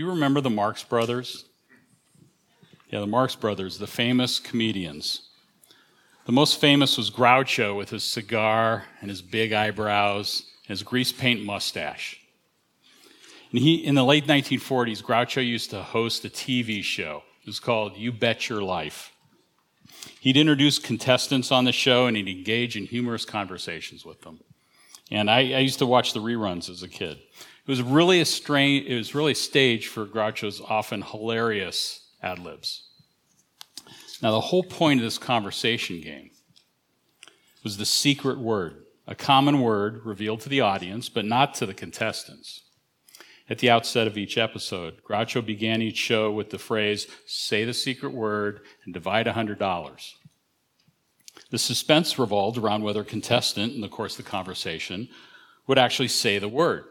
You remember the Marx Brothers? Yeah, the Marx Brothers, the famous comedians. The most famous was Groucho with his cigar and his big eyebrows and his grease paint mustache. And he, in the late 1940s, Groucho used to host a TV show. It was called You Bet Your Life. He'd introduce contestants on the show and he'd engage in humorous conversations with them. And I, I used to watch the reruns as a kid. It was really a strain, it was really stage for Groucho's often hilarious ad libs. Now, the whole point of this conversation game was the secret word, a common word revealed to the audience, but not to the contestants. At the outset of each episode, Groucho began each show with the phrase, say the secret word and divide $100. The suspense revolved around whether a contestant, in the course of the conversation, would actually say the word.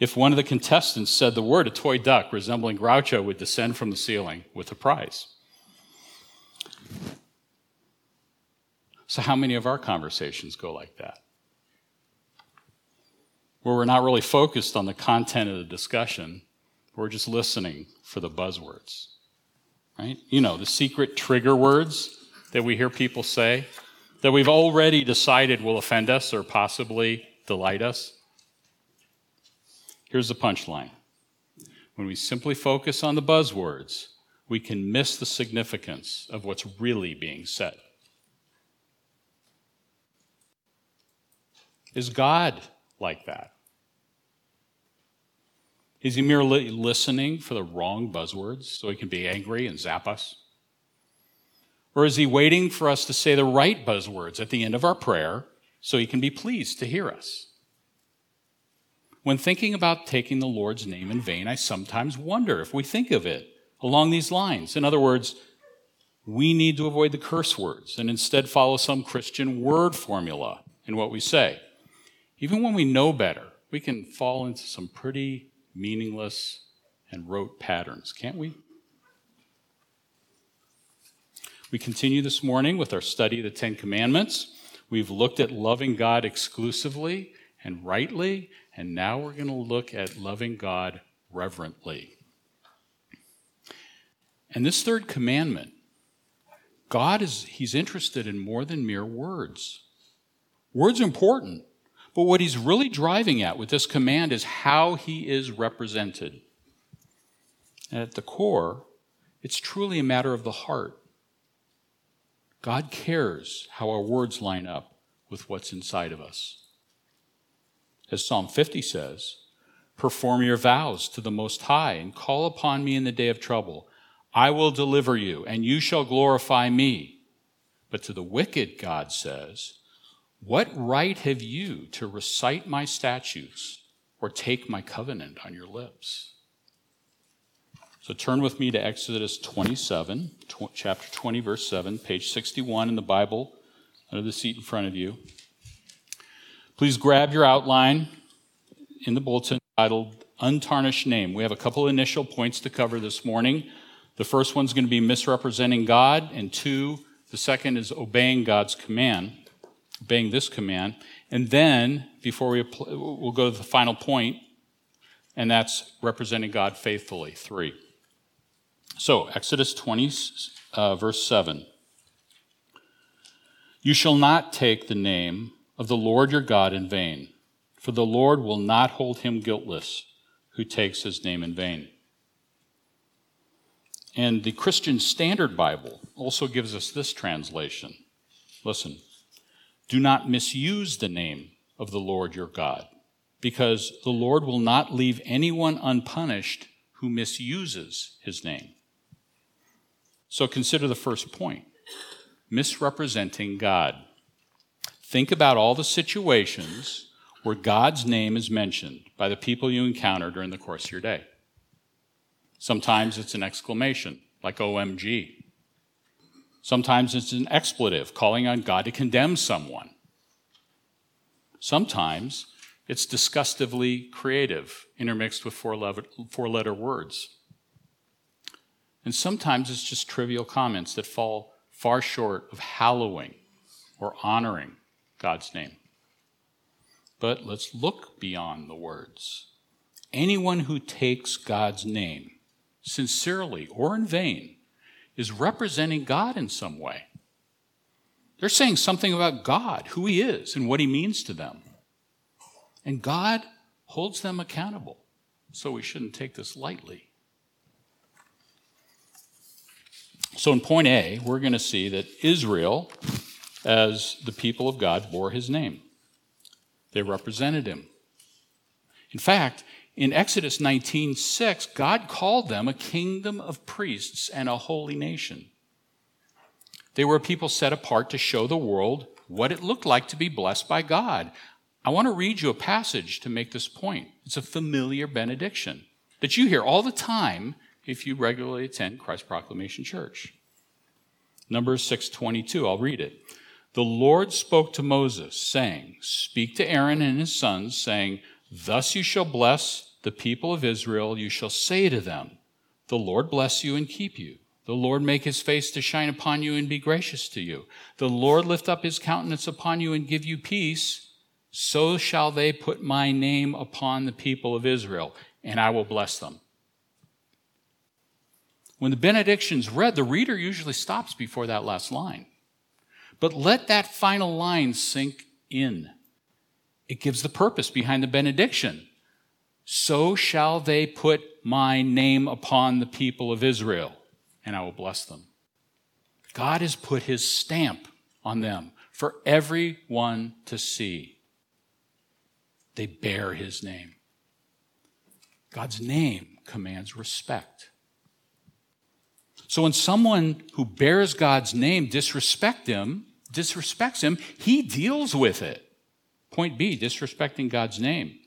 If one of the contestants said the word, a toy duck resembling Groucho would descend from the ceiling with a prize. So, how many of our conversations go like that? Where we're not really focused on the content of the discussion, we're just listening for the buzzwords, right? You know, the secret trigger words that we hear people say that we've already decided will offend us or possibly delight us. Here's the punchline when we simply focus on the buzzwords, we can miss the significance of what's really being said. Is God like that? Is he merely listening for the wrong buzzwords so he can be angry and zap us? Or is he waiting for us to say the right buzzwords at the end of our prayer so he can be pleased to hear us? When thinking about taking the Lord's name in vain, I sometimes wonder if we think of it along these lines. In other words, we need to avoid the curse words and instead follow some Christian word formula in what we say. Even when we know better, we can fall into some pretty meaningless and rote patterns, can't we? We continue this morning with our study of the Ten Commandments. We've looked at loving God exclusively and rightly, and now we're going to look at loving God reverently. And this third commandment, God is he's interested in more than mere words. Words are important, but what he's really driving at with this command is how he is represented. And at the core, it's truly a matter of the heart. God cares how our words line up with what's inside of us. As Psalm 50 says, perform your vows to the Most High and call upon me in the day of trouble. I will deliver you, and you shall glorify me. But to the wicked, God says, What right have you to recite my statutes or take my covenant on your lips? So turn with me to Exodus 27, tw- chapter 20, verse 7, page 61 in the Bible, under the seat in front of you. Please grab your outline in the bulletin titled Untarnished Name. We have a couple initial points to cover this morning. The first one's going to be misrepresenting God, and two, the second is obeying God's command, obeying this command. And then, before we we'll go to the final point, and that's representing God faithfully. Three. So, Exodus 20, uh, verse 7. You shall not take the name of the Lord your God in vain, for the Lord will not hold him guiltless who takes his name in vain. And the Christian Standard Bible also gives us this translation. Listen, do not misuse the name of the Lord your God, because the Lord will not leave anyone unpunished who misuses his name. So consider the first point misrepresenting God. Think about all the situations where God's name is mentioned by the people you encounter during the course of your day. Sometimes it's an exclamation, like OMG. Sometimes it's an expletive, calling on God to condemn someone. Sometimes it's disgustively creative, intermixed with four letter words. And sometimes it's just trivial comments that fall far short of hallowing or honoring God's name. But let's look beyond the words anyone who takes God's name, sincerely or in vain, is representing God in some way. They're saying something about God, who He is, and what He means to them. And God holds them accountable. So we shouldn't take this lightly. So, in point A, we're going to see that Israel, as the people of God, bore his name. They represented him. In fact, in Exodus 19:6, God called them a kingdom of priests and a holy nation. They were a people set apart to show the world what it looked like to be blessed by God. I want to read you a passage to make this point. It's a familiar benediction that you hear all the time if you regularly attend Christ Proclamation Church. Numbers 6:22, I'll read it. The Lord spoke to Moses, saying, Speak to Aaron and his sons, saying, Thus you shall bless the people of Israel. You shall say to them, The Lord bless you and keep you. The Lord make his face to shine upon you and be gracious to you. The Lord lift up his countenance upon you and give you peace. So shall they put my name upon the people of Israel, and I will bless them. When the benediction's read, the reader usually stops before that last line. But let that final line sink in. It gives the purpose behind the benediction. So shall they put my name upon the people of Israel, and I will bless them. God has put his stamp on them for everyone to see. They bear his name. God's name commands respect. So when someone who bears God's name disrespect him, disrespects him, he deals with it. Point B, disrespecting God's name.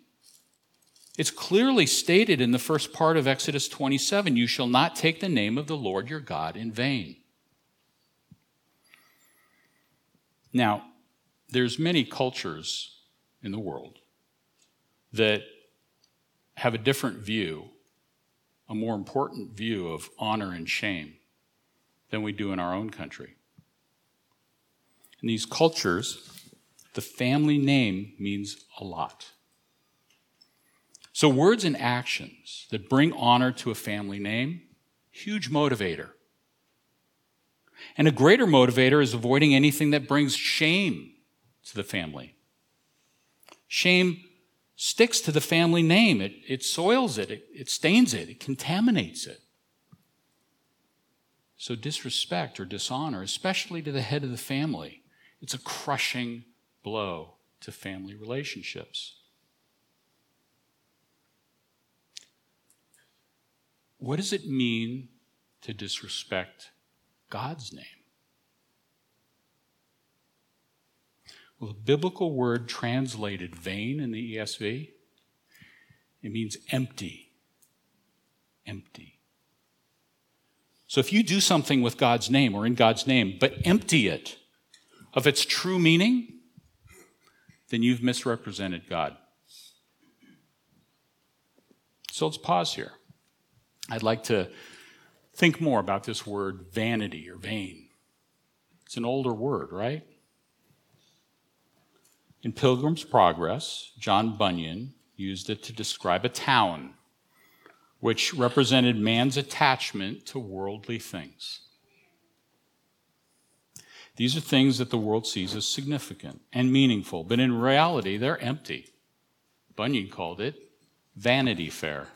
It's clearly stated in the first part of Exodus 27 you shall not take the name of the Lord your God in vain. Now, there's many cultures in the world that have a different view, a more important view of honor and shame than we do in our own country. In these cultures, the family name means a lot. So, words and actions that bring honor to a family name, huge motivator. And a greater motivator is avoiding anything that brings shame to the family. Shame sticks to the family name, it, it soils it, it, it stains it, it contaminates it. So, disrespect or dishonor, especially to the head of the family, it's a crushing blow to family relationships. What does it mean to disrespect God's name? Well, the biblical word translated vain in the ESV, it means empty. Empty. So if you do something with God's name or in God's name, but empty it of its true meaning, then you've misrepresented God. So let's pause here. I'd like to think more about this word vanity or vain. It's an older word, right? In Pilgrim's Progress, John Bunyan used it to describe a town which represented man's attachment to worldly things. These are things that the world sees as significant and meaningful, but in reality, they're empty. Bunyan called it Vanity Fair.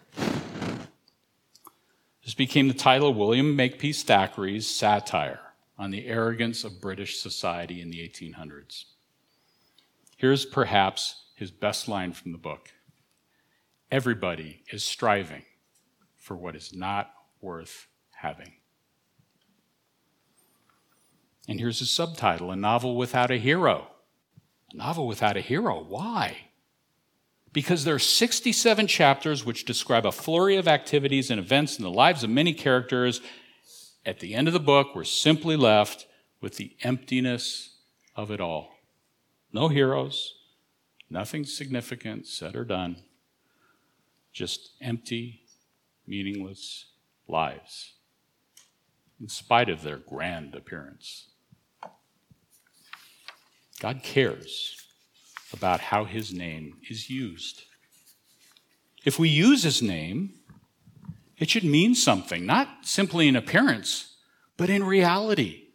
This became the title of William Makepeace Thackeray's satire on the arrogance of British society in the 1800s. Here's perhaps his best line from the book Everybody is striving for what is not worth having. And here's his subtitle A Novel Without a Hero. A novel without a hero. Why? Because there are 67 chapters which describe a flurry of activities and events in the lives of many characters. At the end of the book, we're simply left with the emptiness of it all. No heroes, nothing significant said or done, just empty, meaningless lives, in spite of their grand appearance. God cares about how his name is used. If we use his name, it should mean something, not simply in appearance, but in reality.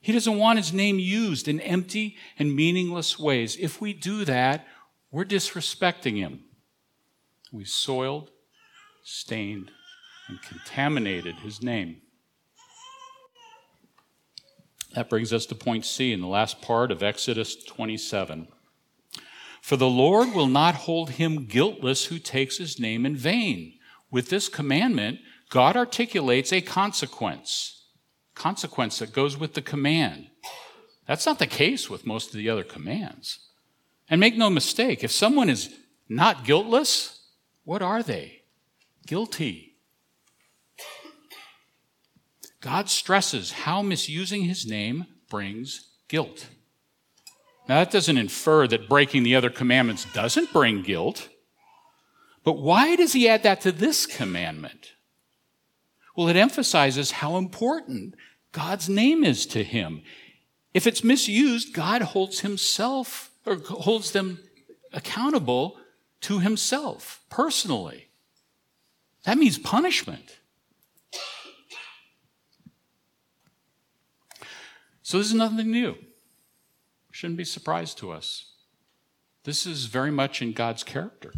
He doesn't want his name used in empty and meaningless ways. If we do that, we're disrespecting him. We've soiled, stained, and contaminated his name. That brings us to point C in the last part of Exodus 27. For the Lord will not hold him guiltless who takes his name in vain. With this commandment, God articulates a consequence, consequence that goes with the command. That's not the case with most of the other commands. And make no mistake, if someone is not guiltless, what are they? Guilty. God stresses how misusing his name brings guilt. Now, that doesn't infer that breaking the other commandments doesn't bring guilt. But why does he add that to this commandment? Well, it emphasizes how important God's name is to him. If it's misused, God holds himself or holds them accountable to himself personally. That means punishment. So this is nothing new. Shouldn't be surprised to us. This is very much in God's character.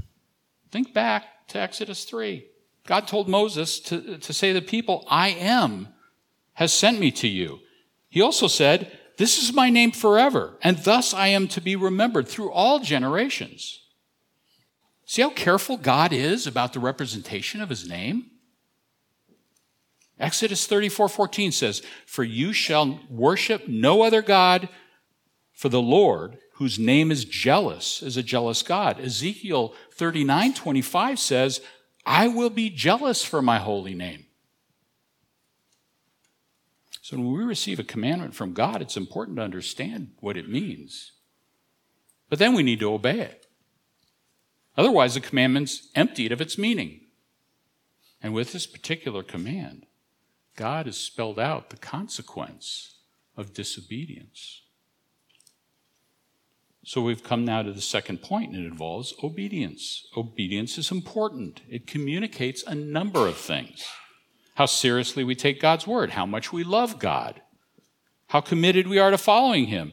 Think back to Exodus 3. God told Moses to, to say to the people, I am has sent me to you. He also said, This is my name forever, and thus I am to be remembered through all generations. See how careful God is about the representation of his name? Exodus 34 14 says, For you shall worship no other God, for the Lord, whose name is jealous, is a jealous God. Ezekiel 39 25 says, I will be jealous for my holy name. So when we receive a commandment from God, it's important to understand what it means. But then we need to obey it. Otherwise, the commandment's emptied of its meaning. And with this particular command, God has spelled out the consequence of disobedience. So we've come now to the second point, and it involves obedience. Obedience is important, it communicates a number of things how seriously we take God's word, how much we love God, how committed we are to following Him.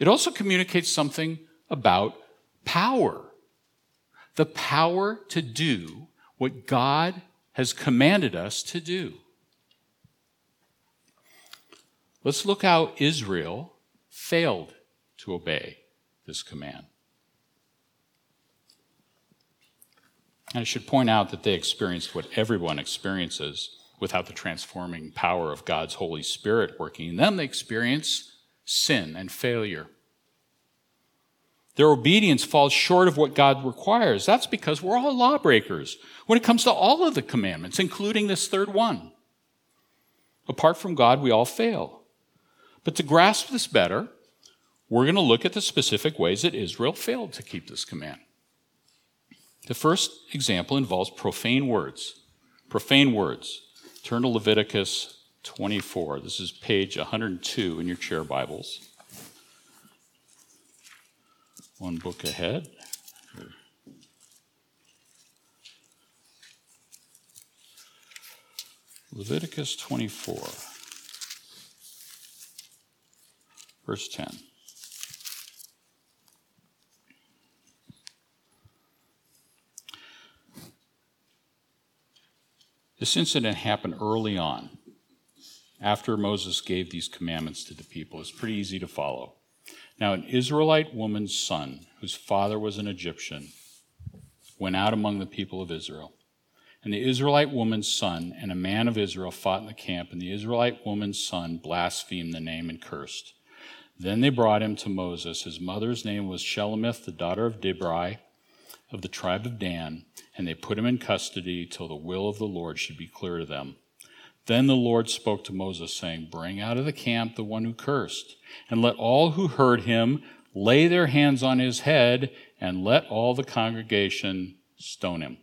It also communicates something about power the power to do what God has commanded us to do. Let's look how Israel failed to obey this command. And I should point out that they experienced what everyone experiences without the transforming power of God's Holy Spirit working in them. They experience sin and failure. Their obedience falls short of what God requires. That's because we're all lawbreakers when it comes to all of the commandments, including this third one. Apart from God, we all fail. But to grasp this better, we're going to look at the specific ways that Israel failed to keep this command. The first example involves profane words. Profane words. Turn to Leviticus 24. This is page 102 in your chair Bibles. One book ahead. Leviticus 24. Verse 10. This incident happened early on, after Moses gave these commandments to the people. It's pretty easy to follow. Now, an Israelite woman's son, whose father was an Egyptian, went out among the people of Israel. And the Israelite woman's son and a man of Israel fought in the camp, and the Israelite woman's son blasphemed the name and cursed. Then they brought him to Moses. His mother's name was Shelomith, the daughter of Dibri of the tribe of Dan, and they put him in custody till the will of the Lord should be clear to them. Then the Lord spoke to Moses, saying, Bring out of the camp the one who cursed, and let all who heard him lay their hands on his head, and let all the congregation stone him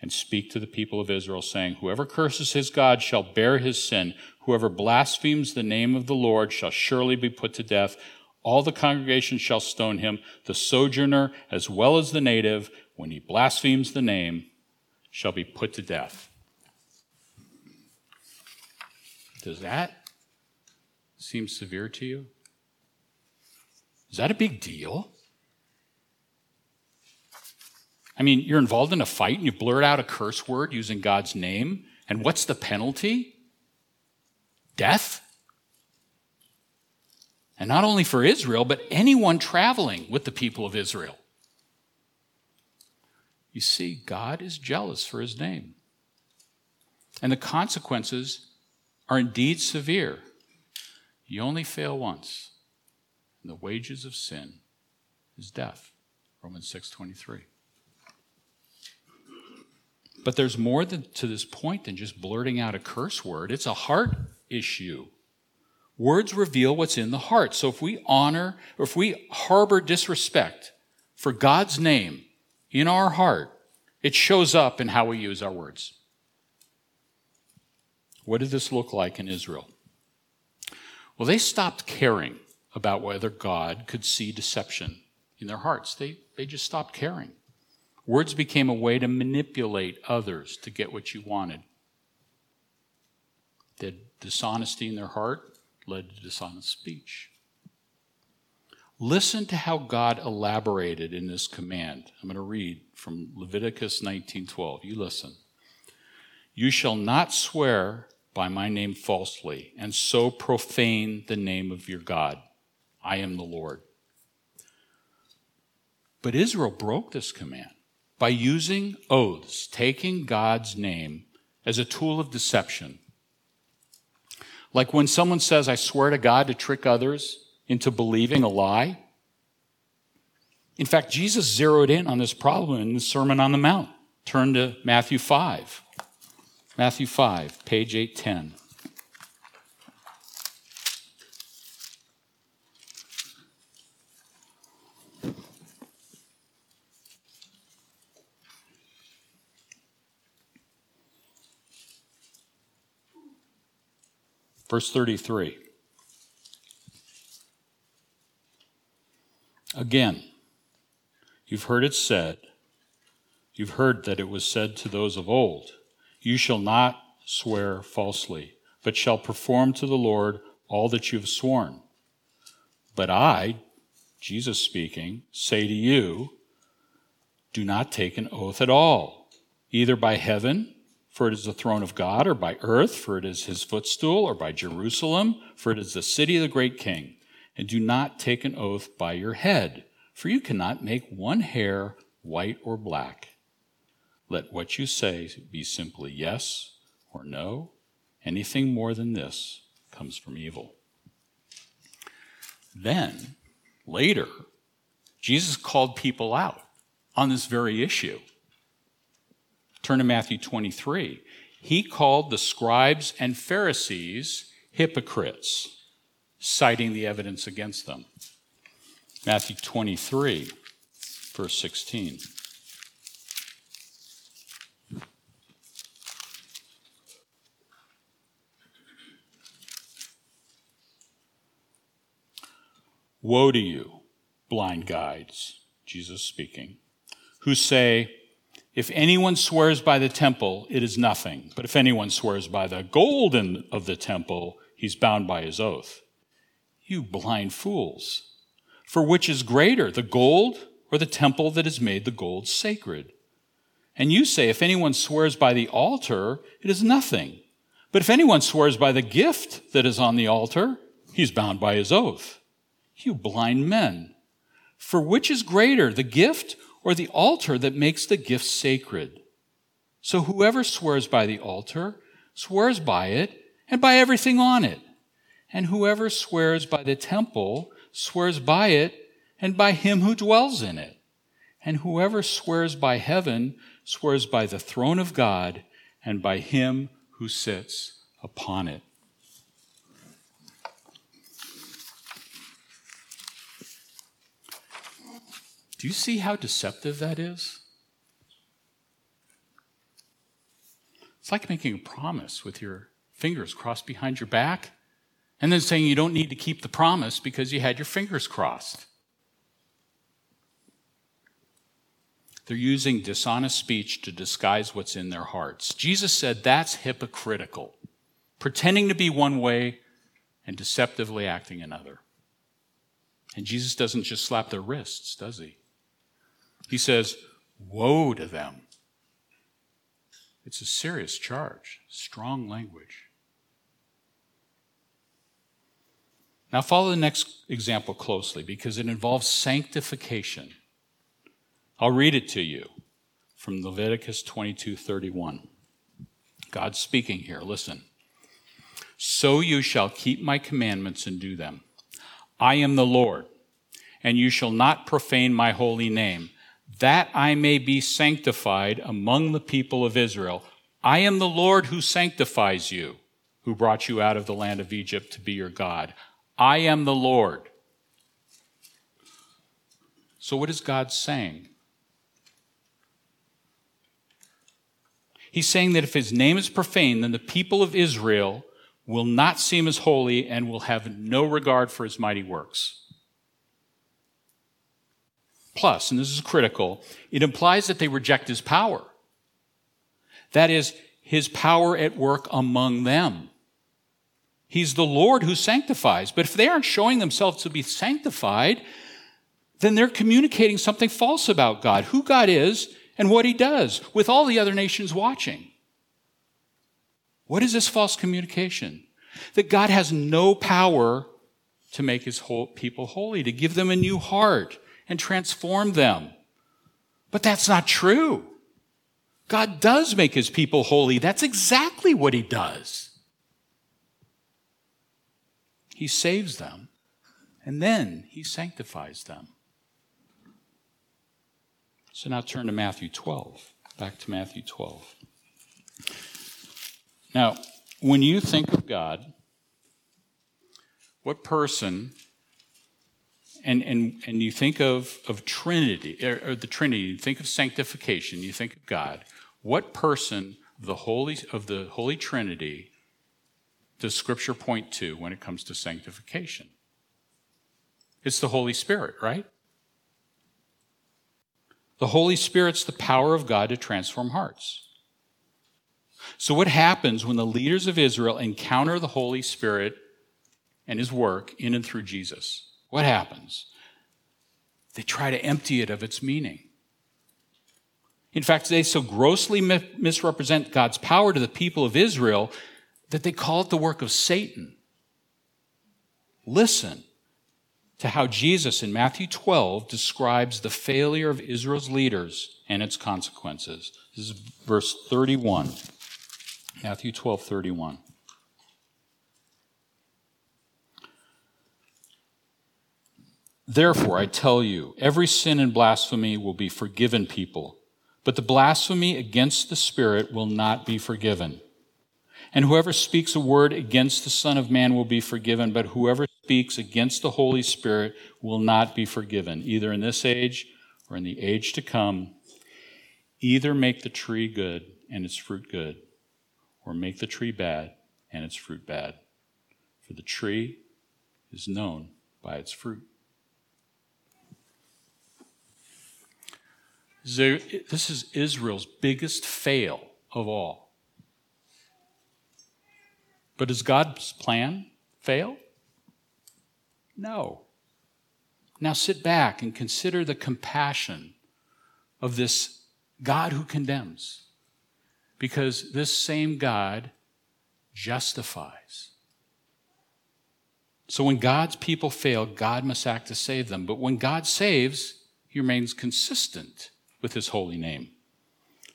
and speak to the people of Israel, saying, Whoever curses his God shall bear his sin. Whoever blasphemes the name of the Lord shall surely be put to death. All the congregation shall stone him, the sojourner as well as the native, when he blasphemes the name, shall be put to death. Does that seem severe to you? Is that a big deal? I mean, you're involved in a fight and you blurt out a curse word using God's name, and what's the penalty? Death? And not only for Israel, but anyone traveling with the people of Israel. You see, God is jealous for his name. And the consequences are indeed severe. You only fail once, and the wages of sin is death. Romans 6:23. But there's more than, to this point than just blurting out a curse word. It's a heart issue. Words reveal what's in the heart. So if we honor or if we harbor disrespect for God's name in our heart, it shows up in how we use our words. What did this look like in Israel? Well, they stopped caring about whether God could see deception in their hearts. They, they just stopped caring. Words became a way to manipulate others to get what you wanted. The dishonesty in their heart led to dishonest speech. Listen to how God elaborated in this command. I'm going to read from Leviticus 19:12. You listen. You shall not swear by my name falsely and so profane the name of your God. I am the Lord. But Israel broke this command by using oaths, taking God's name as a tool of deception. Like when someone says, I swear to God to trick others into believing a lie. In fact, Jesus zeroed in on this problem in the Sermon on the Mount. Turn to Matthew 5. Matthew 5, page 810. Verse 33. Again, you've heard it said, you've heard that it was said to those of old, You shall not swear falsely, but shall perform to the Lord all that you have sworn. But I, Jesus speaking, say to you, do not take an oath at all, either by heaven for it is the throne of God, or by earth, for it is his footstool, or by Jerusalem, for it is the city of the great king. And do not take an oath by your head, for you cannot make one hair white or black. Let what you say be simply yes or no. Anything more than this comes from evil. Then, later, Jesus called people out on this very issue. Turn to Matthew 23. He called the scribes and Pharisees hypocrites, citing the evidence against them. Matthew 23, verse 16. Woe to you, blind guides, Jesus speaking, who say, if anyone swears by the temple, it is nothing. But if anyone swears by the gold of the temple, he's bound by his oath. You blind fools. For which is greater, the gold or the temple that has made the gold sacred? And you say, if anyone swears by the altar, it is nothing. But if anyone swears by the gift that is on the altar, he's bound by his oath. You blind men. For which is greater, the gift or the altar that makes the gift sacred. So whoever swears by the altar swears by it and by everything on it. And whoever swears by the temple swears by it and by him who dwells in it. And whoever swears by heaven swears by the throne of God and by him who sits upon it. Do you see how deceptive that is? It's like making a promise with your fingers crossed behind your back and then saying you don't need to keep the promise because you had your fingers crossed. They're using dishonest speech to disguise what's in their hearts. Jesus said that's hypocritical, pretending to be one way and deceptively acting another. And Jesus doesn't just slap their wrists, does he? He says, Woe to them. It's a serious charge, strong language. Now, follow the next example closely because it involves sanctification. I'll read it to you from Leviticus 22 31. God's speaking here. Listen. So you shall keep my commandments and do them. I am the Lord, and you shall not profane my holy name, that I may be sanctified among the people of Israel. I am the Lord who sanctifies you, who brought you out of the land of Egypt to be your God. I am the Lord. So, what is God saying? He's saying that if his name is profaned, then the people of Israel will not see him as holy and will have no regard for his mighty works. Plus, and this is critical, it implies that they reject his power. That is, his power at work among them. He's the Lord who sanctifies. But if they aren't showing themselves to be sanctified, then they're communicating something false about God, who God is, and what he does, with all the other nations watching. What is this false communication? That God has no power to make his people holy, to give them a new heart and transform them. But that's not true. God does make his people holy. That's exactly what he does. He saves them, and then he sanctifies them. So now turn to Matthew 12. Back to Matthew 12. Now, when you think of God, what person, and, and, and you think of, of Trinity, or, or the Trinity, you think of sanctification, you think of God, what person of the Holy, of the Holy Trinity does Scripture point to when it comes to sanctification? It's the Holy Spirit, right? The Holy Spirit's the power of God to transform hearts. So, what happens when the leaders of Israel encounter the Holy Spirit and his work in and through Jesus? What happens? They try to empty it of its meaning. In fact, they so grossly misrepresent God's power to the people of Israel that they call it the work of Satan. Listen to how Jesus in Matthew 12 describes the failure of Israel's leaders and its consequences. This is verse 31. Matthew 12, 31. Therefore, I tell you, every sin and blasphemy will be forgiven people, but the blasphemy against the Spirit will not be forgiven. And whoever speaks a word against the Son of Man will be forgiven, but whoever speaks against the Holy Spirit will not be forgiven, either in this age or in the age to come. Either make the tree good and its fruit good, or make the tree bad and its fruit bad. For the tree is known by its fruit. This is Israel's biggest fail of all. But does God's plan fail? No. Now sit back and consider the compassion of this God who condemns. Because this same God justifies. So when God's people fail, God must act to save them. But when God saves, he remains consistent with his holy name.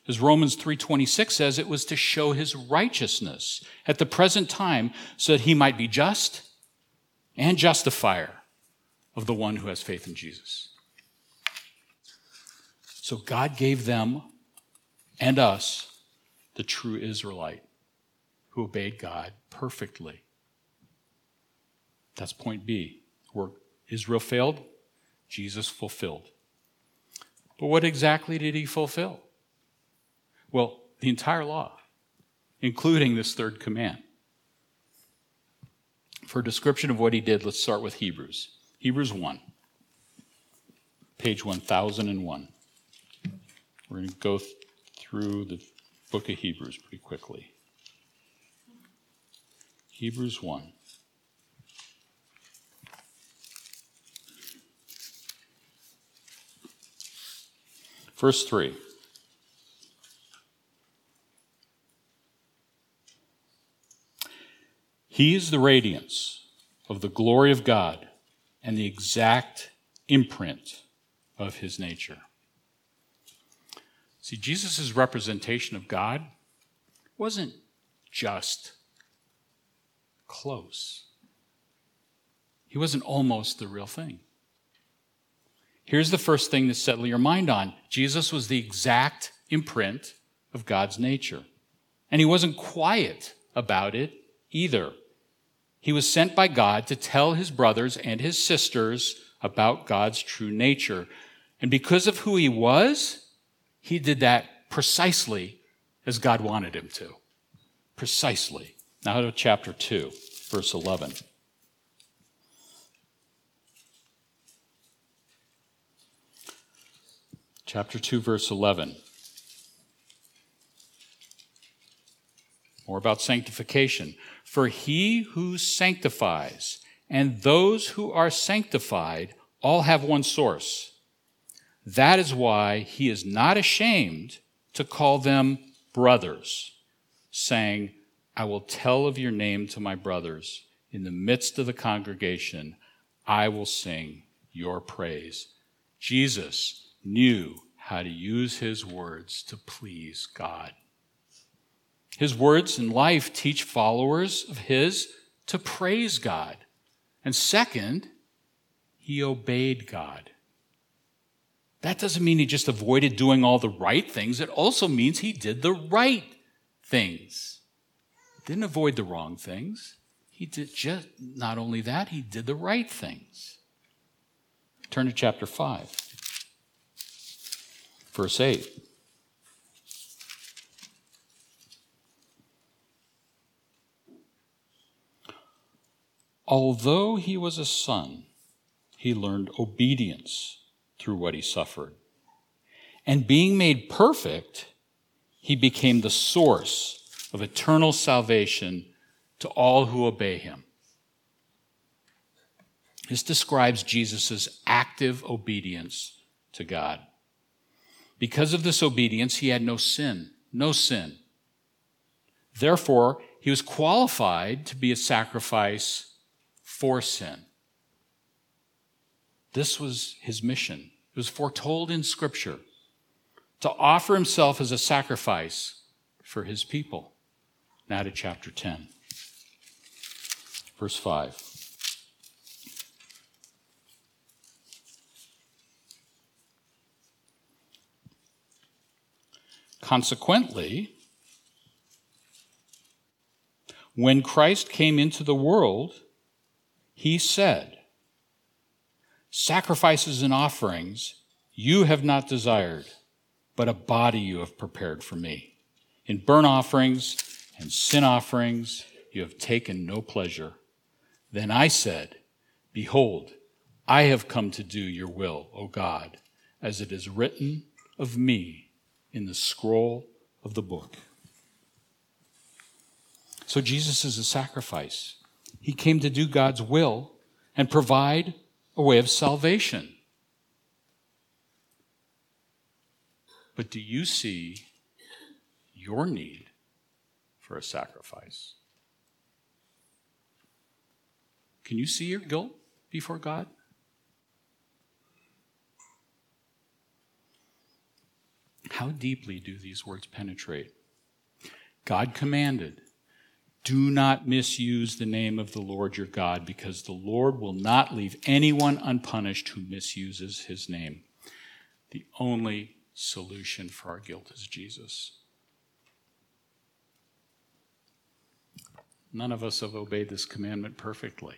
As Romans 3:26 says, it was to show his righteousness at the present time so that he might be just and justifier of the one who has faith in Jesus. So God gave them and us the true Israelite who obeyed God perfectly. That's point B. Where Israel failed, Jesus fulfilled. But what exactly did he fulfill? Well, the entire law, including this third command. For a description of what he did, let's start with Hebrews. Hebrews 1, page 1001. We're going to go th- through the book of Hebrews pretty quickly. Hebrews 1. Verse 3. He is the radiance of the glory of God and the exact imprint of his nature. See, Jesus' representation of God wasn't just close, he wasn't almost the real thing. Here's the first thing to settle your mind on Jesus was the exact imprint of God's nature. And he wasn't quiet about it either. He was sent by God to tell his brothers and his sisters about God's true nature. And because of who he was, he did that precisely as God wanted him to. Precisely. Now to chapter 2, verse 11. Chapter 2, verse 11. More about sanctification. For he who sanctifies and those who are sanctified all have one source. That is why he is not ashamed to call them brothers, saying, I will tell of your name to my brothers. In the midst of the congregation, I will sing your praise. Jesus knew how to use his words to please God. His words in life teach followers of his to praise God. And second, he obeyed God. That doesn't mean he just avoided doing all the right things. It also means he did the right things. Didn't avoid the wrong things. He did just not only that, he did the right things. Turn to chapter 5, verse 8. Although he was a son, he learned obedience through what he suffered. And being made perfect, he became the source of eternal salvation to all who obey him. This describes Jesus' active obedience to God. Because of this obedience, he had no sin, no sin. Therefore, he was qualified to be a sacrifice for sin. This was his mission. It was foretold in Scripture to offer himself as a sacrifice for his people. Now to chapter 10, verse 5. Consequently, when Christ came into the world, he said, Sacrifices and offerings you have not desired, but a body you have prepared for me. In burnt offerings and sin offerings you have taken no pleasure. Then I said, Behold, I have come to do your will, O God, as it is written of me in the scroll of the book. So Jesus is a sacrifice. He came to do God's will and provide a way of salvation. But do you see your need for a sacrifice? Can you see your guilt before God? How deeply do these words penetrate? God commanded do not misuse the name of the Lord your God, because the Lord will not leave anyone unpunished who misuses his name. The only solution for our guilt is Jesus. None of us have obeyed this commandment perfectly.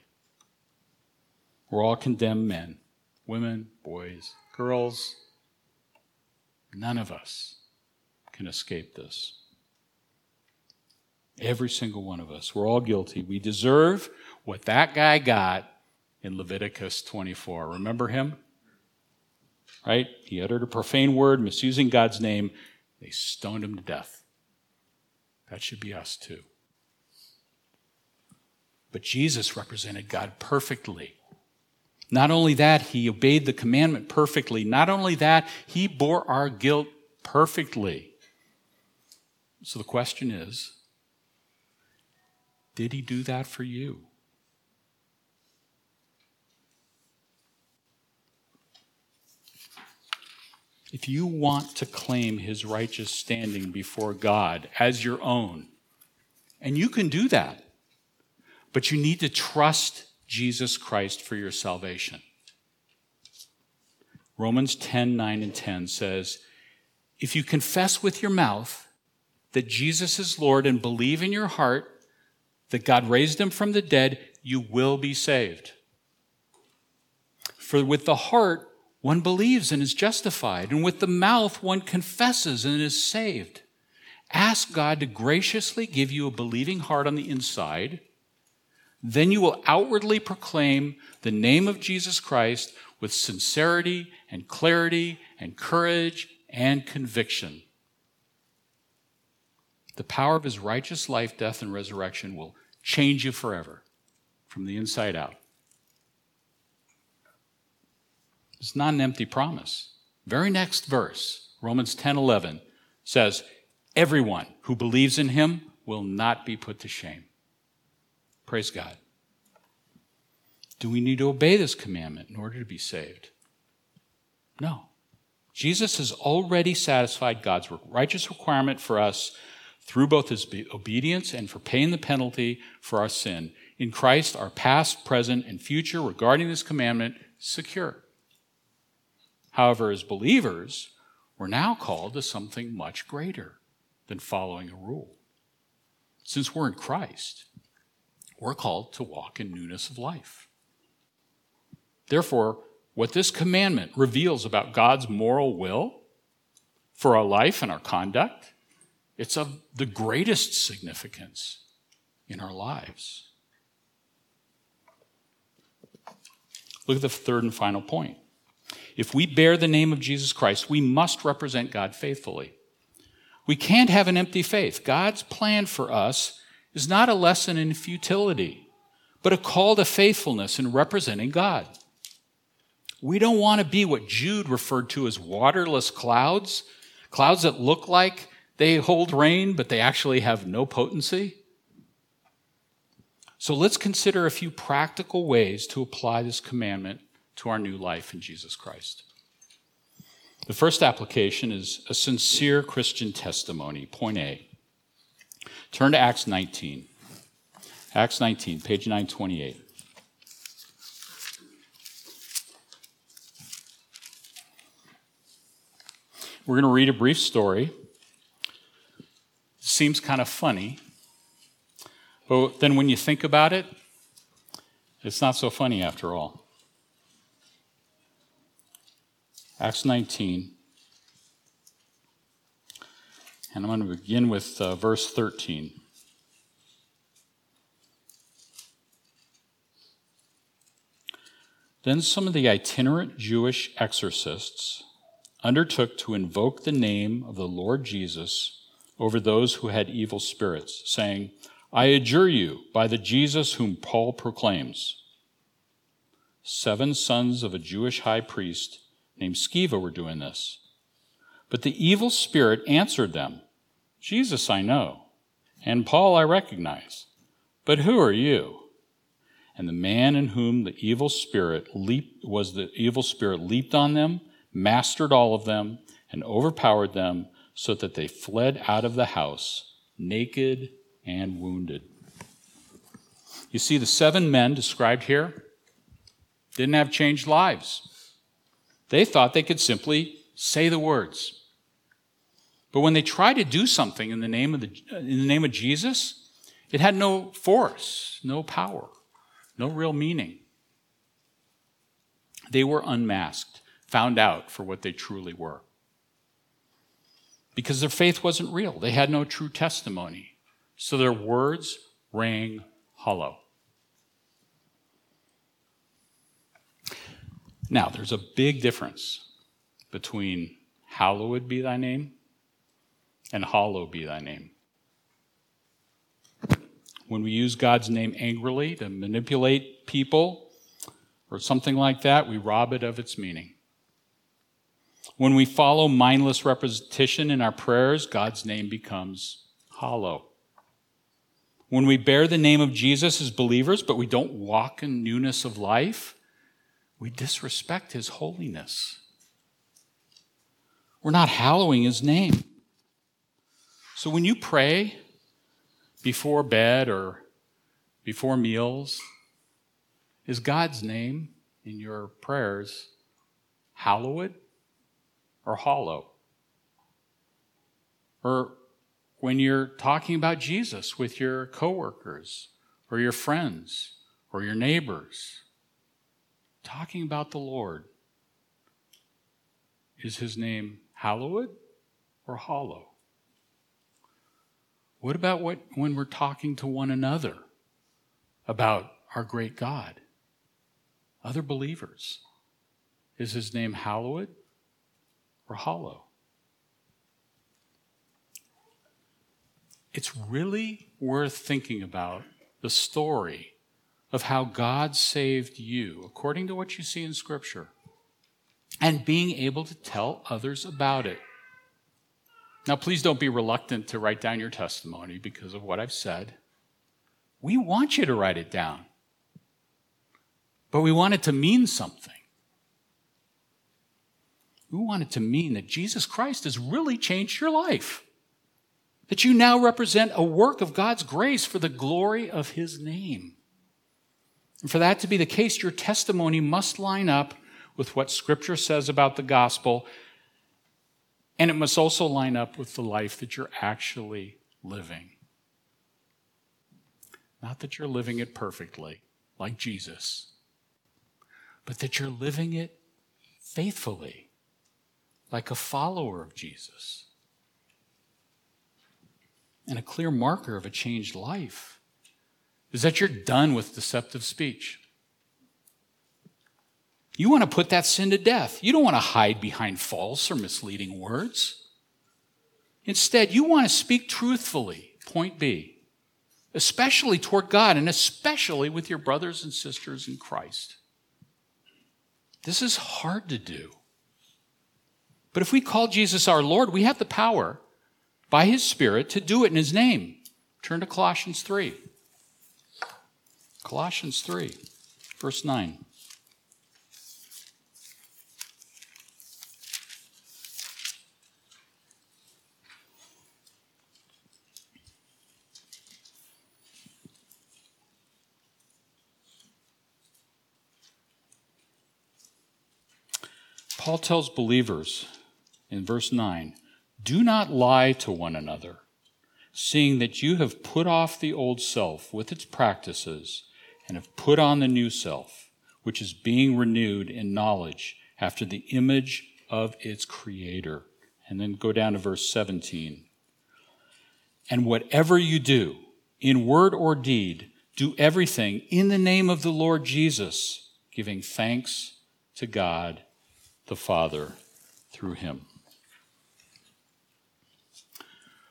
We're all condemned men, women, boys, girls. None of us can escape this. Every single one of us. We're all guilty. We deserve what that guy got in Leviticus 24. Remember him? Right? He uttered a profane word, misusing God's name. They stoned him to death. That should be us too. But Jesus represented God perfectly. Not only that, he obeyed the commandment perfectly. Not only that, he bore our guilt perfectly. So the question is did he do that for you? If you want to claim his righteous standing before God as your own, and you can do that, but you need to trust Jesus Christ for your salvation. Romans 10 9 and 10 says, If you confess with your mouth that Jesus is Lord and believe in your heart that God raised him from the dead, you will be saved. For with the heart one believes and is justified, and with the mouth one confesses and is saved. Ask God to graciously give you a believing heart on the inside then you will outwardly proclaim the name of Jesus Christ with sincerity and clarity and courage and conviction. The power of his righteous life, death, and resurrection will change you forever from the inside out. It's not an empty promise. Very next verse, Romans 10 11, says, Everyone who believes in him will not be put to shame. Praise God. Do we need to obey this commandment in order to be saved? No. Jesus has already satisfied God's righteous requirement for us through both his obedience and for paying the penalty for our sin. In Christ, our past, present, and future regarding this commandment secure. However, as believers, we're now called to something much greater than following a rule. Since we're in Christ, we're called to walk in newness of life. Therefore, what this commandment reveals about God's moral will for our life and our conduct, it's of the greatest significance in our lives. Look at the third and final point. If we bear the name of Jesus Christ, we must represent God faithfully. We can't have an empty faith. God's plan for us is not a lesson in futility, but a call to faithfulness in representing God. We don't want to be what Jude referred to as waterless clouds, clouds that look like they hold rain, but they actually have no potency. So let's consider a few practical ways to apply this commandment to our new life in Jesus Christ. The first application is a sincere Christian testimony, point A. Turn to Acts 19. Acts 19, page 928. We're going to read a brief story. Seems kind of funny, but then when you think about it, it's not so funny after all. Acts 19. And I'm going to begin with uh, verse 13. Then some of the itinerant Jewish exorcists undertook to invoke the name of the Lord Jesus over those who had evil spirits, saying, I adjure you by the Jesus whom Paul proclaims. Seven sons of a Jewish high priest named Sceva were doing this. But the evil spirit answered them, Jesus I know, and Paul I recognize, but who are you? And the man in whom the evil spirit leaped was the evil spirit leaped on them mastered all of them, and overpowered them so that they fled out of the house, naked and wounded. You see, the seven men described here didn't have changed lives. They thought they could simply say the words. But when they tried to do something in the name of, the, in the name of Jesus, it had no force, no power, no real meaning. They were unmasked, found out for what they truly were. Because their faith wasn't real, they had no true testimony. So their words rang hollow. Now, there's a big difference between hallowed be thy name and hollow be thy name. When we use God's name angrily to manipulate people or something like that, we rob it of its meaning. When we follow mindless repetition in our prayers, God's name becomes hollow. When we bear the name of Jesus as believers, but we don't walk in newness of life, we disrespect his holiness. We're not hallowing his name. So when you pray before bed or before meals, is God's name in your prayers hallowed or hollow? Or when you're talking about Jesus with your coworkers or your friends or your neighbors, talking about the Lord, is his name hallowed or hollow? What about what, when we're talking to one another about our great God? Other believers. Is his name hallowed or hollow? It's really worth thinking about the story of how God saved you, according to what you see in Scripture, and being able to tell others about it. Now, please don't be reluctant to write down your testimony because of what I've said. We want you to write it down, but we want it to mean something. We want it to mean that Jesus Christ has really changed your life, that you now represent a work of God's grace for the glory of His name. And for that to be the case, your testimony must line up with what Scripture says about the gospel and it must also line up with the life that you're actually living. Not that you're living it perfectly, like Jesus, but that you're living it faithfully, like a follower of Jesus. And a clear marker of a changed life is that you're done with deceptive speech. You want to put that sin to death. You don't want to hide behind false or misleading words. Instead, you want to speak truthfully, point B, especially toward God and especially with your brothers and sisters in Christ. This is hard to do. But if we call Jesus our Lord, we have the power by His Spirit to do it in His name. Turn to Colossians 3. Colossians 3, verse 9. Paul tells believers in verse 9 do not lie to one another, seeing that you have put off the old self with its practices and have put on the new self, which is being renewed in knowledge after the image of its creator. And then go down to verse 17. And whatever you do, in word or deed, do everything in the name of the Lord Jesus, giving thanks to God the Father through him.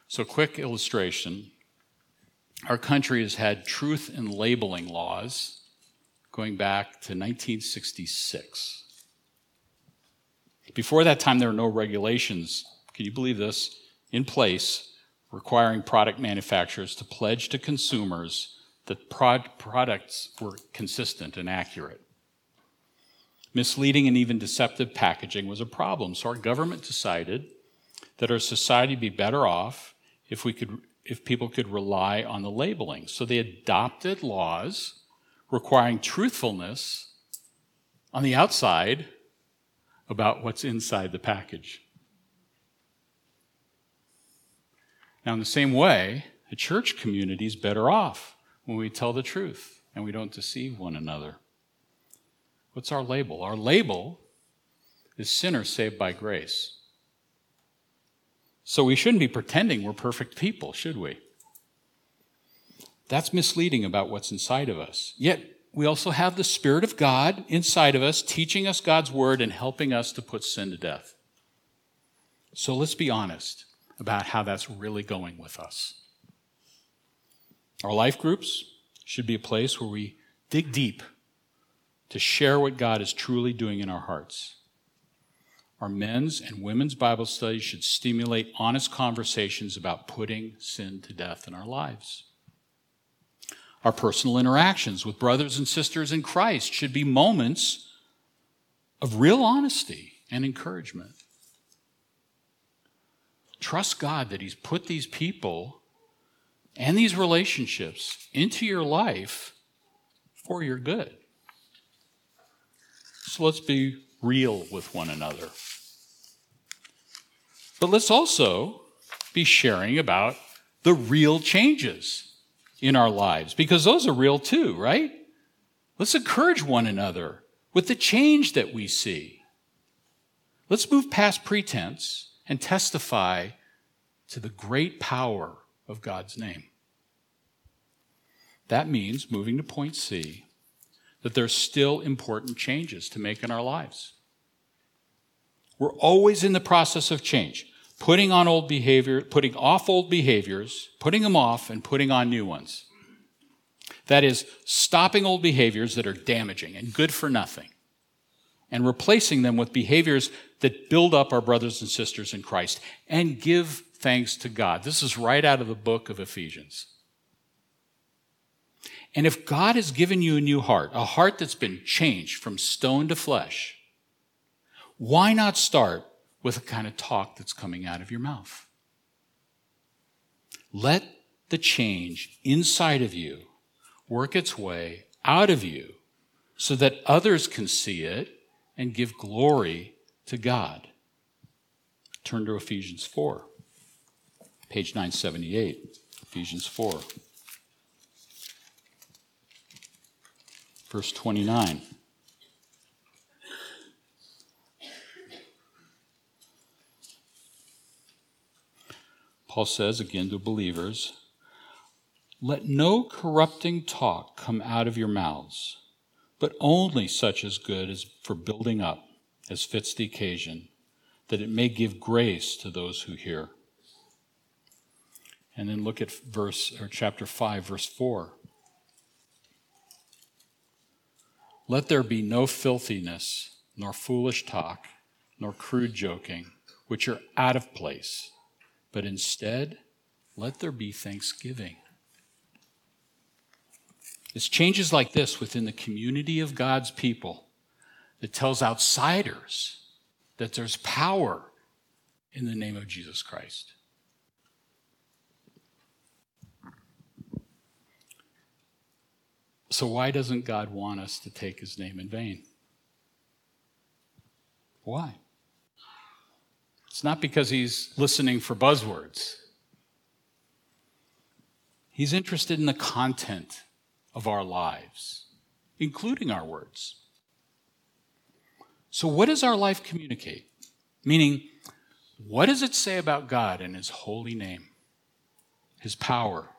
So, quick illustration. Our country has had truth in labeling laws going back to 1966. Before that time, there were no regulations, can you believe this, in place requiring product manufacturers to pledge to consumers that products were consistent and accurate. Misleading and even deceptive packaging was a problem. So our government decided that our society would be better off if we could if people could rely on the labeling. So they adopted laws requiring truthfulness on the outside about what's inside the package. Now, in the same way, the church community is better off when we tell the truth and we don't deceive one another. What's our label? Our label is sinners saved by grace. So we shouldn't be pretending we're perfect people, should we? That's misleading about what's inside of us. Yet we also have the Spirit of God inside of us, teaching us God's word and helping us to put sin to death. So let's be honest about how that's really going with us. Our life groups should be a place where we dig deep to share what God is truly doing in our hearts. Our men's and women's Bible studies should stimulate honest conversations about putting sin to death in our lives. Our personal interactions with brothers and sisters in Christ should be moments of real honesty and encouragement. Trust God that He's put these people and these relationships into your life for your good. So let's be real with one another. But let's also be sharing about the real changes in our lives because those are real too, right? Let's encourage one another with the change that we see. Let's move past pretense and testify to the great power of God's name. That means, moving to point C, that there's still important changes to make in our lives. We're always in the process of change, putting on old behavior, putting off old behaviors, putting them off, and putting on new ones. That is, stopping old behaviors that are damaging and good for nothing, and replacing them with behaviors that build up our brothers and sisters in Christ and give thanks to God. This is right out of the book of Ephesians. And if God has given you a new heart, a heart that's been changed from stone to flesh, why not start with the kind of talk that's coming out of your mouth? Let the change inside of you work its way out of you so that others can see it and give glory to God. Turn to Ephesians 4, page 978. Ephesians 4. Verse 29. Paul says again to believers, Let no corrupting talk come out of your mouths, but only such as good as for building up, as fits the occasion, that it may give grace to those who hear. And then look at verse or chapter 5 verse 4. Let there be no filthiness, nor foolish talk, nor crude joking, which are out of place, but instead, let there be thanksgiving. It's changes like this within the community of God's people that tells outsiders that there's power in the name of Jesus Christ. So, why doesn't God want us to take his name in vain? Why? It's not because he's listening for buzzwords. He's interested in the content of our lives, including our words. So, what does our life communicate? Meaning, what does it say about God and His holy name, His power,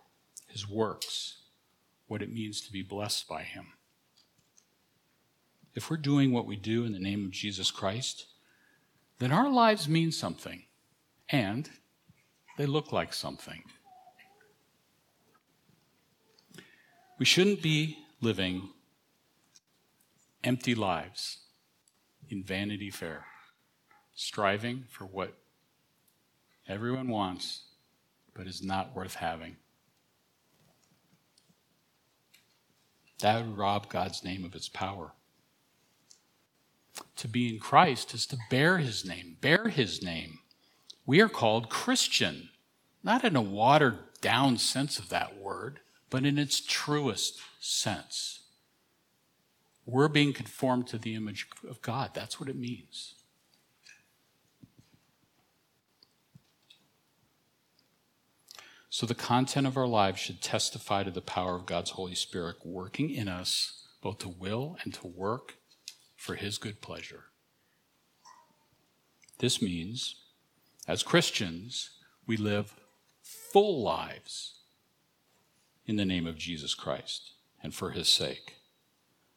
His works? What it means to be blessed by Him. If we're doing what we do in the name of Jesus Christ, then our lives mean something and they look like something. We shouldn't be living empty lives in Vanity Fair, striving for what everyone wants but is not worth having. That would rob God's name of its power. To be in Christ is to bear his name, bear his name. We are called Christian, not in a watered down sense of that word, but in its truest sense. We're being conformed to the image of God. That's what it means. So the content of our lives should testify to the power of God's Holy Spirit working in us, both to will and to work for His good pleasure. This means, as Christians, we live full lives in the name of Jesus Christ and for His sake.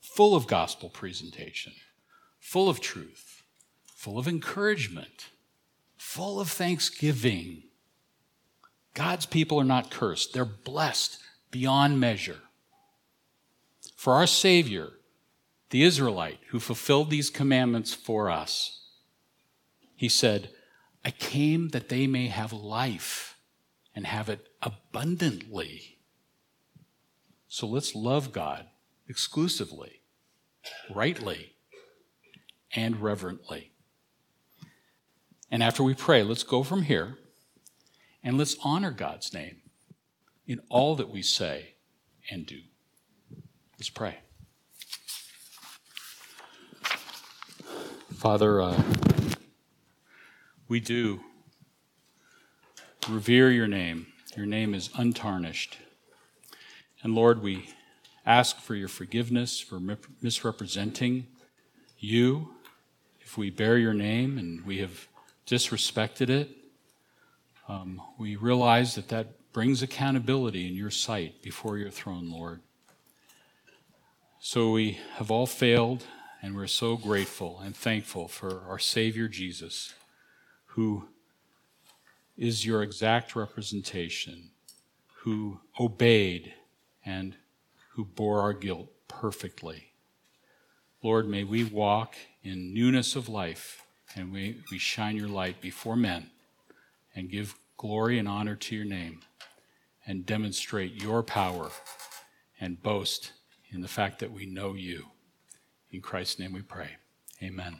full of gospel presentation, full of truth, full of encouragement, full of thanksgiving. God's people are not cursed, they're blessed beyond measure. For our Savior, the Israelite who fulfilled these commandments for us, he said, I came that they may have life and have it abundantly. So let's love God exclusively, rightly, and reverently. And after we pray, let's go from here and let's honor God's name in all that we say and do. Let's pray. Father, uh, we do revere your name. Your name is untarnished. And Lord, we ask for your forgiveness for misrepresenting you. If we bear your name and we have disrespected it, um, we realize that that brings accountability in your sight before your throne, Lord. So we have all failed, and we're so grateful and thankful for our Savior Jesus, who is your exact representation, who obeyed and who bore our guilt perfectly. Lord, may we walk in newness of life and we, we shine your light before men and give glory and honor to your name and demonstrate your power and boast in the fact that we know you. In Christ's name we pray. Amen.